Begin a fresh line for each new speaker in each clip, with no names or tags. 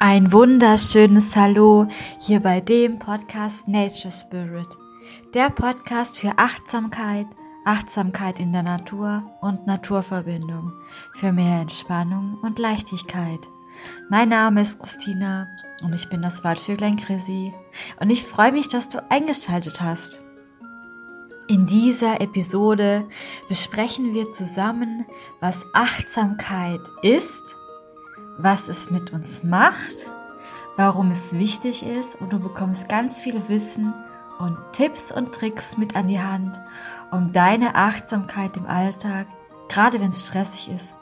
Ein wunderschönes Hallo hier bei dem Podcast Nature Spirit. Der Podcast für Achtsamkeit, Achtsamkeit in der Natur und Naturverbindung, für mehr Entspannung und Leichtigkeit. Mein Name ist Christina und ich bin das Waldvöglein Chrissy und ich freue mich, dass du eingeschaltet hast. In dieser Episode besprechen wir zusammen, was Achtsamkeit ist was es mit uns macht, warum es wichtig ist und du bekommst ganz viel Wissen und Tipps und Tricks mit an die Hand, um deine Achtsamkeit im Alltag, gerade wenn es stressig ist,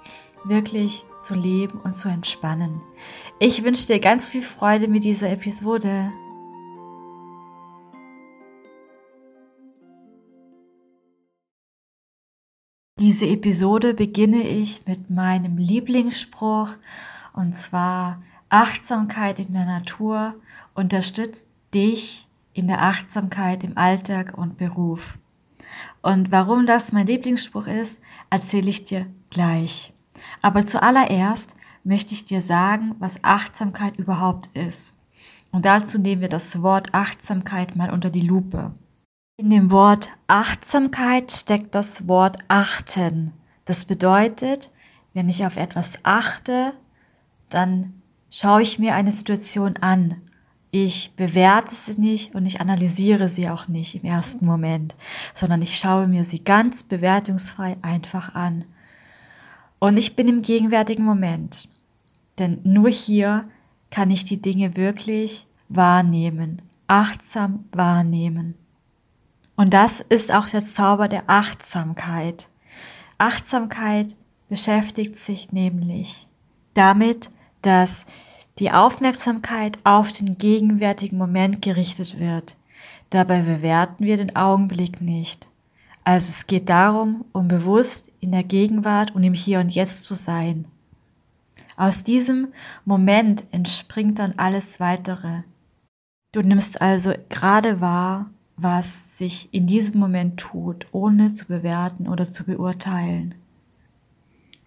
wirklich zu leben und zu entspannen. Ich wünsche dir ganz viel Freude mit dieser Episode. Diese Episode beginne ich mit meinem Lieblingsspruch und zwar Achtsamkeit in der Natur unterstützt dich in der Achtsamkeit im Alltag und Beruf. Und warum das mein Lieblingsspruch ist, erzähle ich dir gleich. Aber zuallererst möchte ich dir sagen, was Achtsamkeit überhaupt ist. Und dazu nehmen wir das Wort Achtsamkeit mal unter die Lupe. In dem Wort Achtsamkeit steckt das Wort achten. Das bedeutet, wenn ich auf etwas achte, dann schaue ich mir eine Situation an. Ich bewerte sie nicht und ich analysiere sie auch nicht im ersten Moment, sondern ich schaue mir sie ganz bewertungsfrei einfach an. Und ich bin im gegenwärtigen Moment. Denn nur hier kann ich die Dinge wirklich wahrnehmen, achtsam wahrnehmen. Und das ist auch der Zauber der Achtsamkeit. Achtsamkeit beschäftigt sich nämlich damit, dass die Aufmerksamkeit auf den gegenwärtigen Moment gerichtet wird. Dabei bewerten wir den Augenblick nicht. Also es geht darum, um bewusst in der Gegenwart und im Hier und Jetzt zu sein. Aus diesem Moment entspringt dann alles weitere. Du nimmst also gerade wahr, was sich in diesem Moment tut, ohne zu bewerten oder zu beurteilen.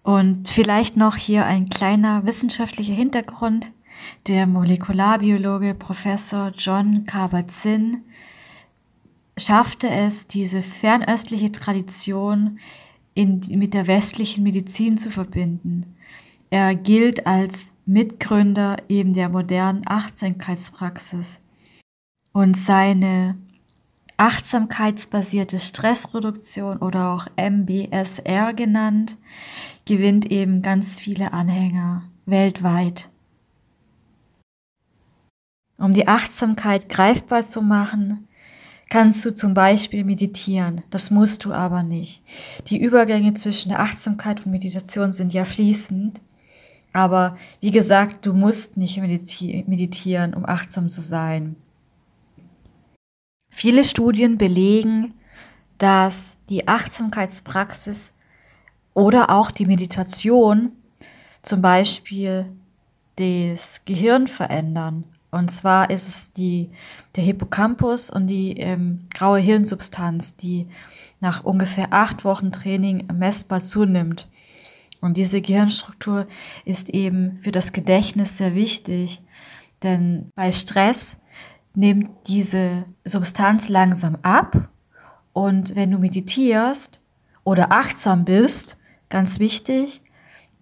Und vielleicht noch hier ein kleiner wissenschaftlicher Hintergrund. Der Molekularbiologe Professor John Kabat-Zinn schaffte es, diese fernöstliche Tradition in, mit der westlichen Medizin zu verbinden. Er gilt als Mitgründer eben der modernen Achtsamkeitspraxis. Und seine achtsamkeitsbasierte Stressreduktion oder auch MBSR genannt, gewinnt eben ganz viele Anhänger weltweit. Um die Achtsamkeit greifbar zu machen, kannst du zum Beispiel meditieren. Das musst du aber nicht. Die Übergänge zwischen der Achtsamkeit und Meditation sind ja fließend. Aber wie gesagt, du musst nicht meditieren, um achtsam zu sein. Viele Studien belegen, dass die Achtsamkeitspraxis oder auch die Meditation zum Beispiel das Gehirn verändern. Und zwar ist es die, der Hippocampus und die ähm, graue Hirnsubstanz, die nach ungefähr acht Wochen Training messbar zunimmt. Und diese Gehirnstruktur ist eben für das Gedächtnis sehr wichtig, denn bei Stress nimmt diese Substanz langsam ab und wenn du meditierst oder achtsam bist, ganz wichtig,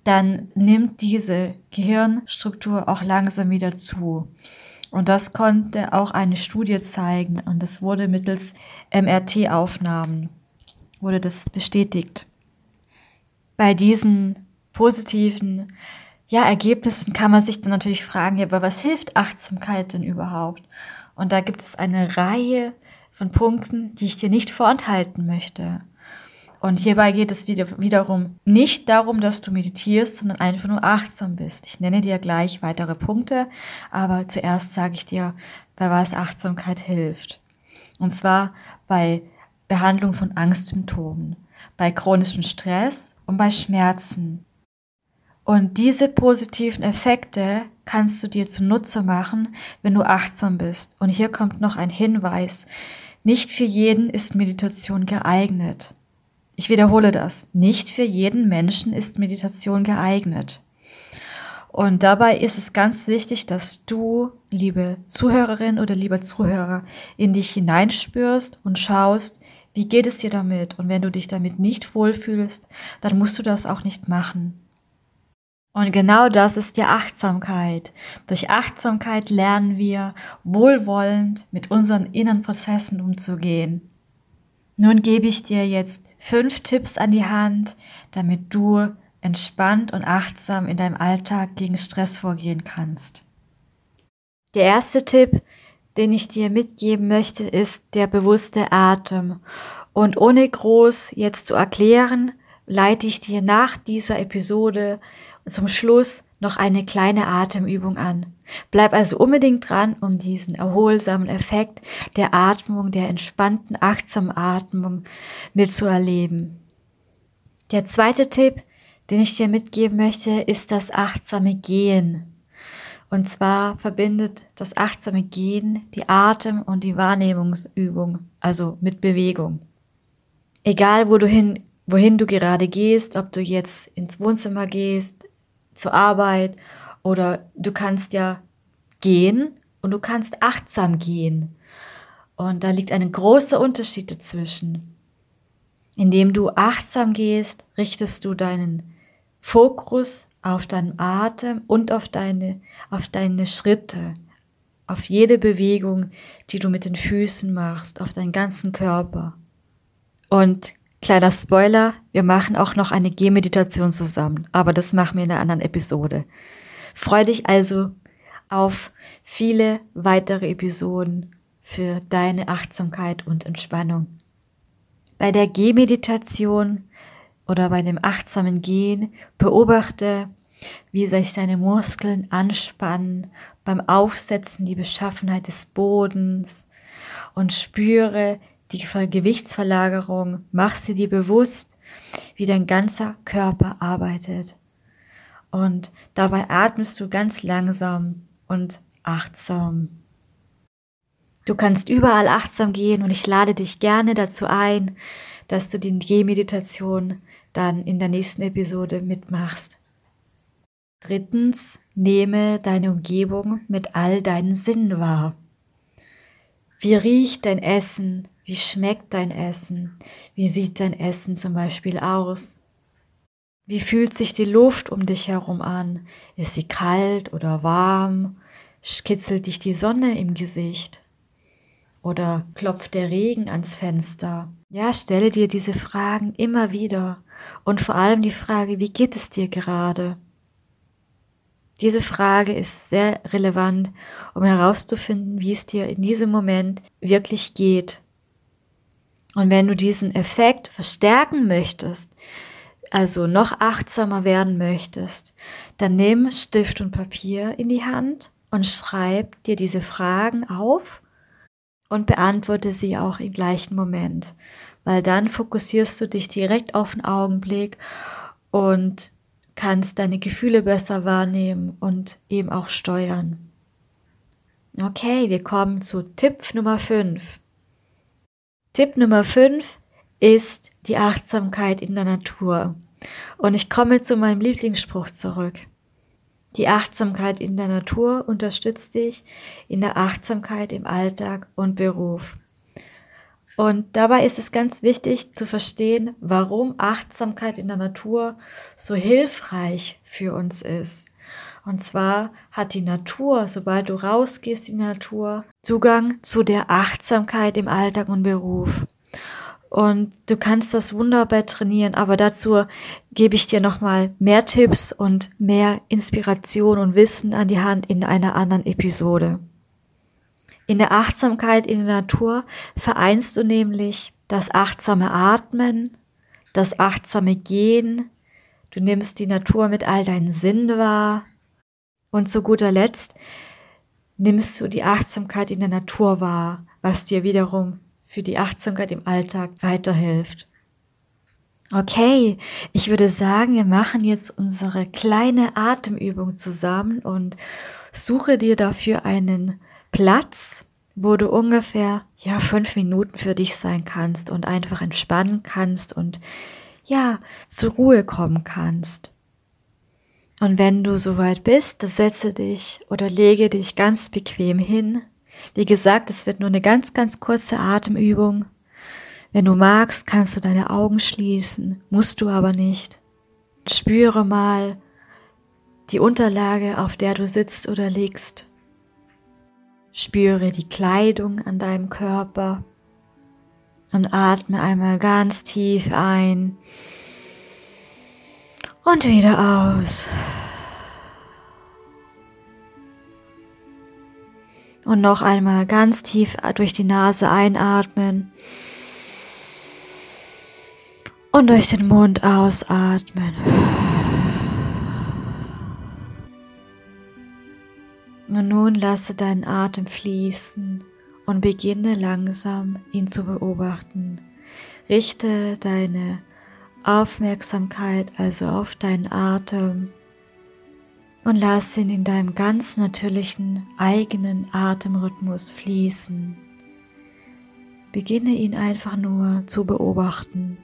dann nimmt diese Gehirnstruktur auch langsam wieder zu. Und das konnte auch eine Studie zeigen und das wurde mittels MRT-Aufnahmen, wurde das bestätigt. Bei diesen positiven ja, Ergebnissen kann man sich dann natürlich fragen, ja, aber was hilft Achtsamkeit denn überhaupt? Und da gibt es eine Reihe von Punkten, die ich dir nicht vorenthalten möchte. Und hierbei geht es wieder, wiederum nicht darum, dass du meditierst, sondern einfach nur achtsam bist. Ich nenne dir gleich weitere Punkte, aber zuerst sage ich dir, bei was Achtsamkeit hilft. Und zwar bei Behandlung von Angstsymptomen, bei chronischem Stress und bei Schmerzen. Und diese positiven Effekte kannst du dir zunutze machen, wenn du achtsam bist. Und hier kommt noch ein Hinweis. Nicht für jeden ist Meditation geeignet. Ich wiederhole das. Nicht für jeden Menschen ist Meditation geeignet. Und dabei ist es ganz wichtig, dass du, liebe Zuhörerin oder lieber Zuhörer, in dich hineinspürst und schaust, wie geht es dir damit? Und wenn du dich damit nicht wohlfühlst, dann musst du das auch nicht machen. Und genau das ist die Achtsamkeit. Durch Achtsamkeit lernen wir wohlwollend mit unseren inneren Prozessen umzugehen. Nun gebe ich dir jetzt fünf Tipps an die Hand, damit du entspannt und achtsam in deinem Alltag gegen Stress vorgehen kannst. Der erste Tipp, den ich dir mitgeben möchte, ist der bewusste Atem. Und ohne groß jetzt zu erklären, leite ich dir nach dieser Episode zum Schluss noch eine kleine Atemübung an. Bleib also unbedingt dran, um diesen erholsamen Effekt der Atmung, der entspannten, achtsamen Atmung mitzuerleben. Der zweite Tipp, den ich dir mitgeben möchte, ist das achtsame Gehen. Und zwar verbindet das achtsame Gehen die Atem- und die Wahrnehmungsübung, also mit Bewegung. Egal, wo du hin, wohin du gerade gehst, ob du jetzt ins Wohnzimmer gehst, zur Arbeit oder du kannst ja gehen und du kannst achtsam gehen. Und da liegt ein großer Unterschied dazwischen. Indem du achtsam gehst, richtest du deinen Fokus auf deinen Atem und auf deine, auf deine Schritte, auf jede Bewegung, die du mit den Füßen machst, auf deinen ganzen Körper. Und kleiner Spoiler, wir machen auch noch eine Gehmeditation zusammen, aber das machen wir in einer anderen Episode. Freu dich also auf viele weitere Episoden für deine Achtsamkeit und Entspannung. Bei der Gehmeditation oder bei dem achtsamen Gehen beobachte, wie sich deine Muskeln anspannen beim Aufsetzen die Beschaffenheit des Bodens und spüre die Gewichtsverlagerung, mach sie dir bewusst, wie dein ganzer Körper arbeitet. Und dabei atmest du ganz langsam und achtsam. Du kannst überall achtsam gehen und ich lade dich gerne dazu ein, dass du die Gehmeditation dann in der nächsten Episode mitmachst. Drittens, nehme deine Umgebung mit all deinen Sinnen wahr. Wie riecht dein Essen? Wie schmeckt dein Essen? Wie sieht dein Essen zum Beispiel aus? Wie fühlt sich die Luft um dich herum an? Ist sie kalt oder warm? Kitzelt dich die Sonne im Gesicht? Oder klopft der Regen ans Fenster? Ja, stelle dir diese Fragen immer wieder und vor allem die Frage, wie geht es dir gerade? Diese Frage ist sehr relevant, um herauszufinden, wie es dir in diesem Moment wirklich geht. Und wenn du diesen Effekt verstärken möchtest, also noch achtsamer werden möchtest, dann nimm Stift und Papier in die Hand und schreib dir diese Fragen auf und beantworte sie auch im gleichen Moment, weil dann fokussierst du dich direkt auf den Augenblick und kannst deine Gefühle besser wahrnehmen und eben auch steuern. Okay, wir kommen zu Tipp Nummer 5. Tipp Nummer 5 ist die Achtsamkeit in der Natur. Und ich komme zu meinem Lieblingsspruch zurück. Die Achtsamkeit in der Natur unterstützt dich in der Achtsamkeit im Alltag und Beruf. Und dabei ist es ganz wichtig zu verstehen, warum Achtsamkeit in der Natur so hilfreich für uns ist. Und zwar hat die Natur, sobald du rausgehst in die Natur, Zugang zu der Achtsamkeit im Alltag und Beruf. Und du kannst das wunderbar trainieren, aber dazu gebe ich dir nochmal mehr Tipps und mehr Inspiration und Wissen an die Hand in einer anderen Episode. In der Achtsamkeit in der Natur vereinst du nämlich das achtsame Atmen, das achtsame Gehen, du nimmst die Natur mit all deinen Sinnen wahr und zu guter Letzt nimmst du die Achtsamkeit in der Natur wahr, was dir wiederum für die Achtsamkeit im Alltag weiterhilft. Okay, ich würde sagen, wir machen jetzt unsere kleine Atemübung zusammen und suche dir dafür einen Platz, wo du ungefähr ja fünf Minuten für dich sein kannst und einfach entspannen kannst und ja zur Ruhe kommen kannst. Und wenn du soweit bist, setze dich oder lege dich ganz bequem hin. Wie gesagt, es wird nur eine ganz, ganz kurze Atemübung. Wenn du magst, kannst du deine Augen schließen, musst du aber nicht. Spüre mal die Unterlage, auf der du sitzt oder liegst. Spüre die Kleidung an deinem Körper und atme einmal ganz tief ein und wieder aus. Und noch einmal ganz tief durch die Nase einatmen und durch den Mund ausatmen. Und nun lasse deinen Atem fließen und beginne langsam ihn zu beobachten. Richte deine Aufmerksamkeit also auf deinen Atem und lass ihn in deinem ganz natürlichen eigenen Atemrhythmus fließen. Beginne ihn einfach nur zu beobachten.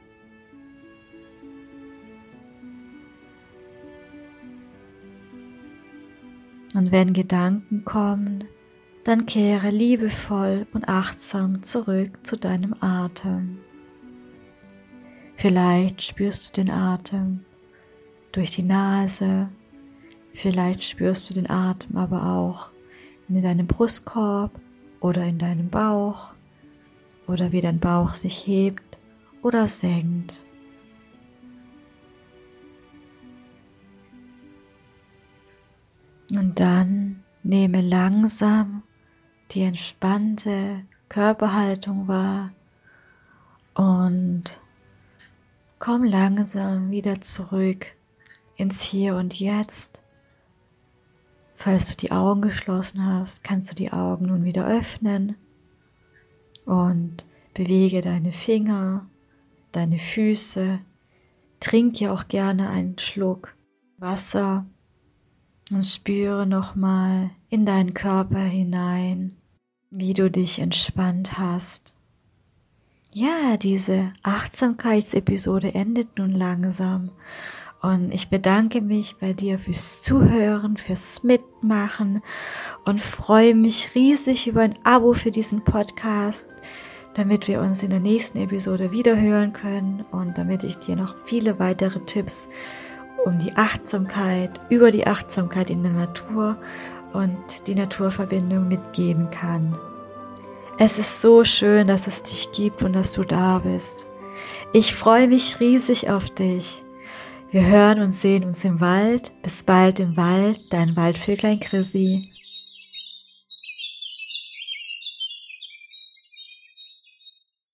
Und wenn Gedanken kommen, dann kehre liebevoll und achtsam zurück zu deinem Atem. Vielleicht spürst du den Atem durch die Nase, vielleicht spürst du den Atem aber auch in deinem Brustkorb oder in deinem Bauch oder wie dein Bauch sich hebt oder senkt. Und dann nehme langsam die entspannte Körperhaltung wahr und komm langsam wieder zurück ins Hier und Jetzt. Falls du die Augen geschlossen hast, kannst du die Augen nun wieder öffnen und bewege deine Finger, deine Füße. Trink ja auch gerne einen Schluck Wasser und spüre nochmal in deinen Körper hinein, wie du dich entspannt hast. Ja, diese Achtsamkeitsepisode endet nun langsam und ich bedanke mich bei dir fürs Zuhören, fürs Mitmachen und freue mich riesig über ein Abo für diesen Podcast, damit wir uns in der nächsten Episode wieder hören können und damit ich dir noch viele weitere Tipps um die Achtsamkeit, über die Achtsamkeit in der Natur und die Naturverbindung mitgeben kann. Es ist so schön, dass es dich gibt und dass du da bist. Ich freue mich riesig auf dich. Wir hören und sehen uns im Wald. Bis bald im Wald, dein Waldvöglein Chrissy.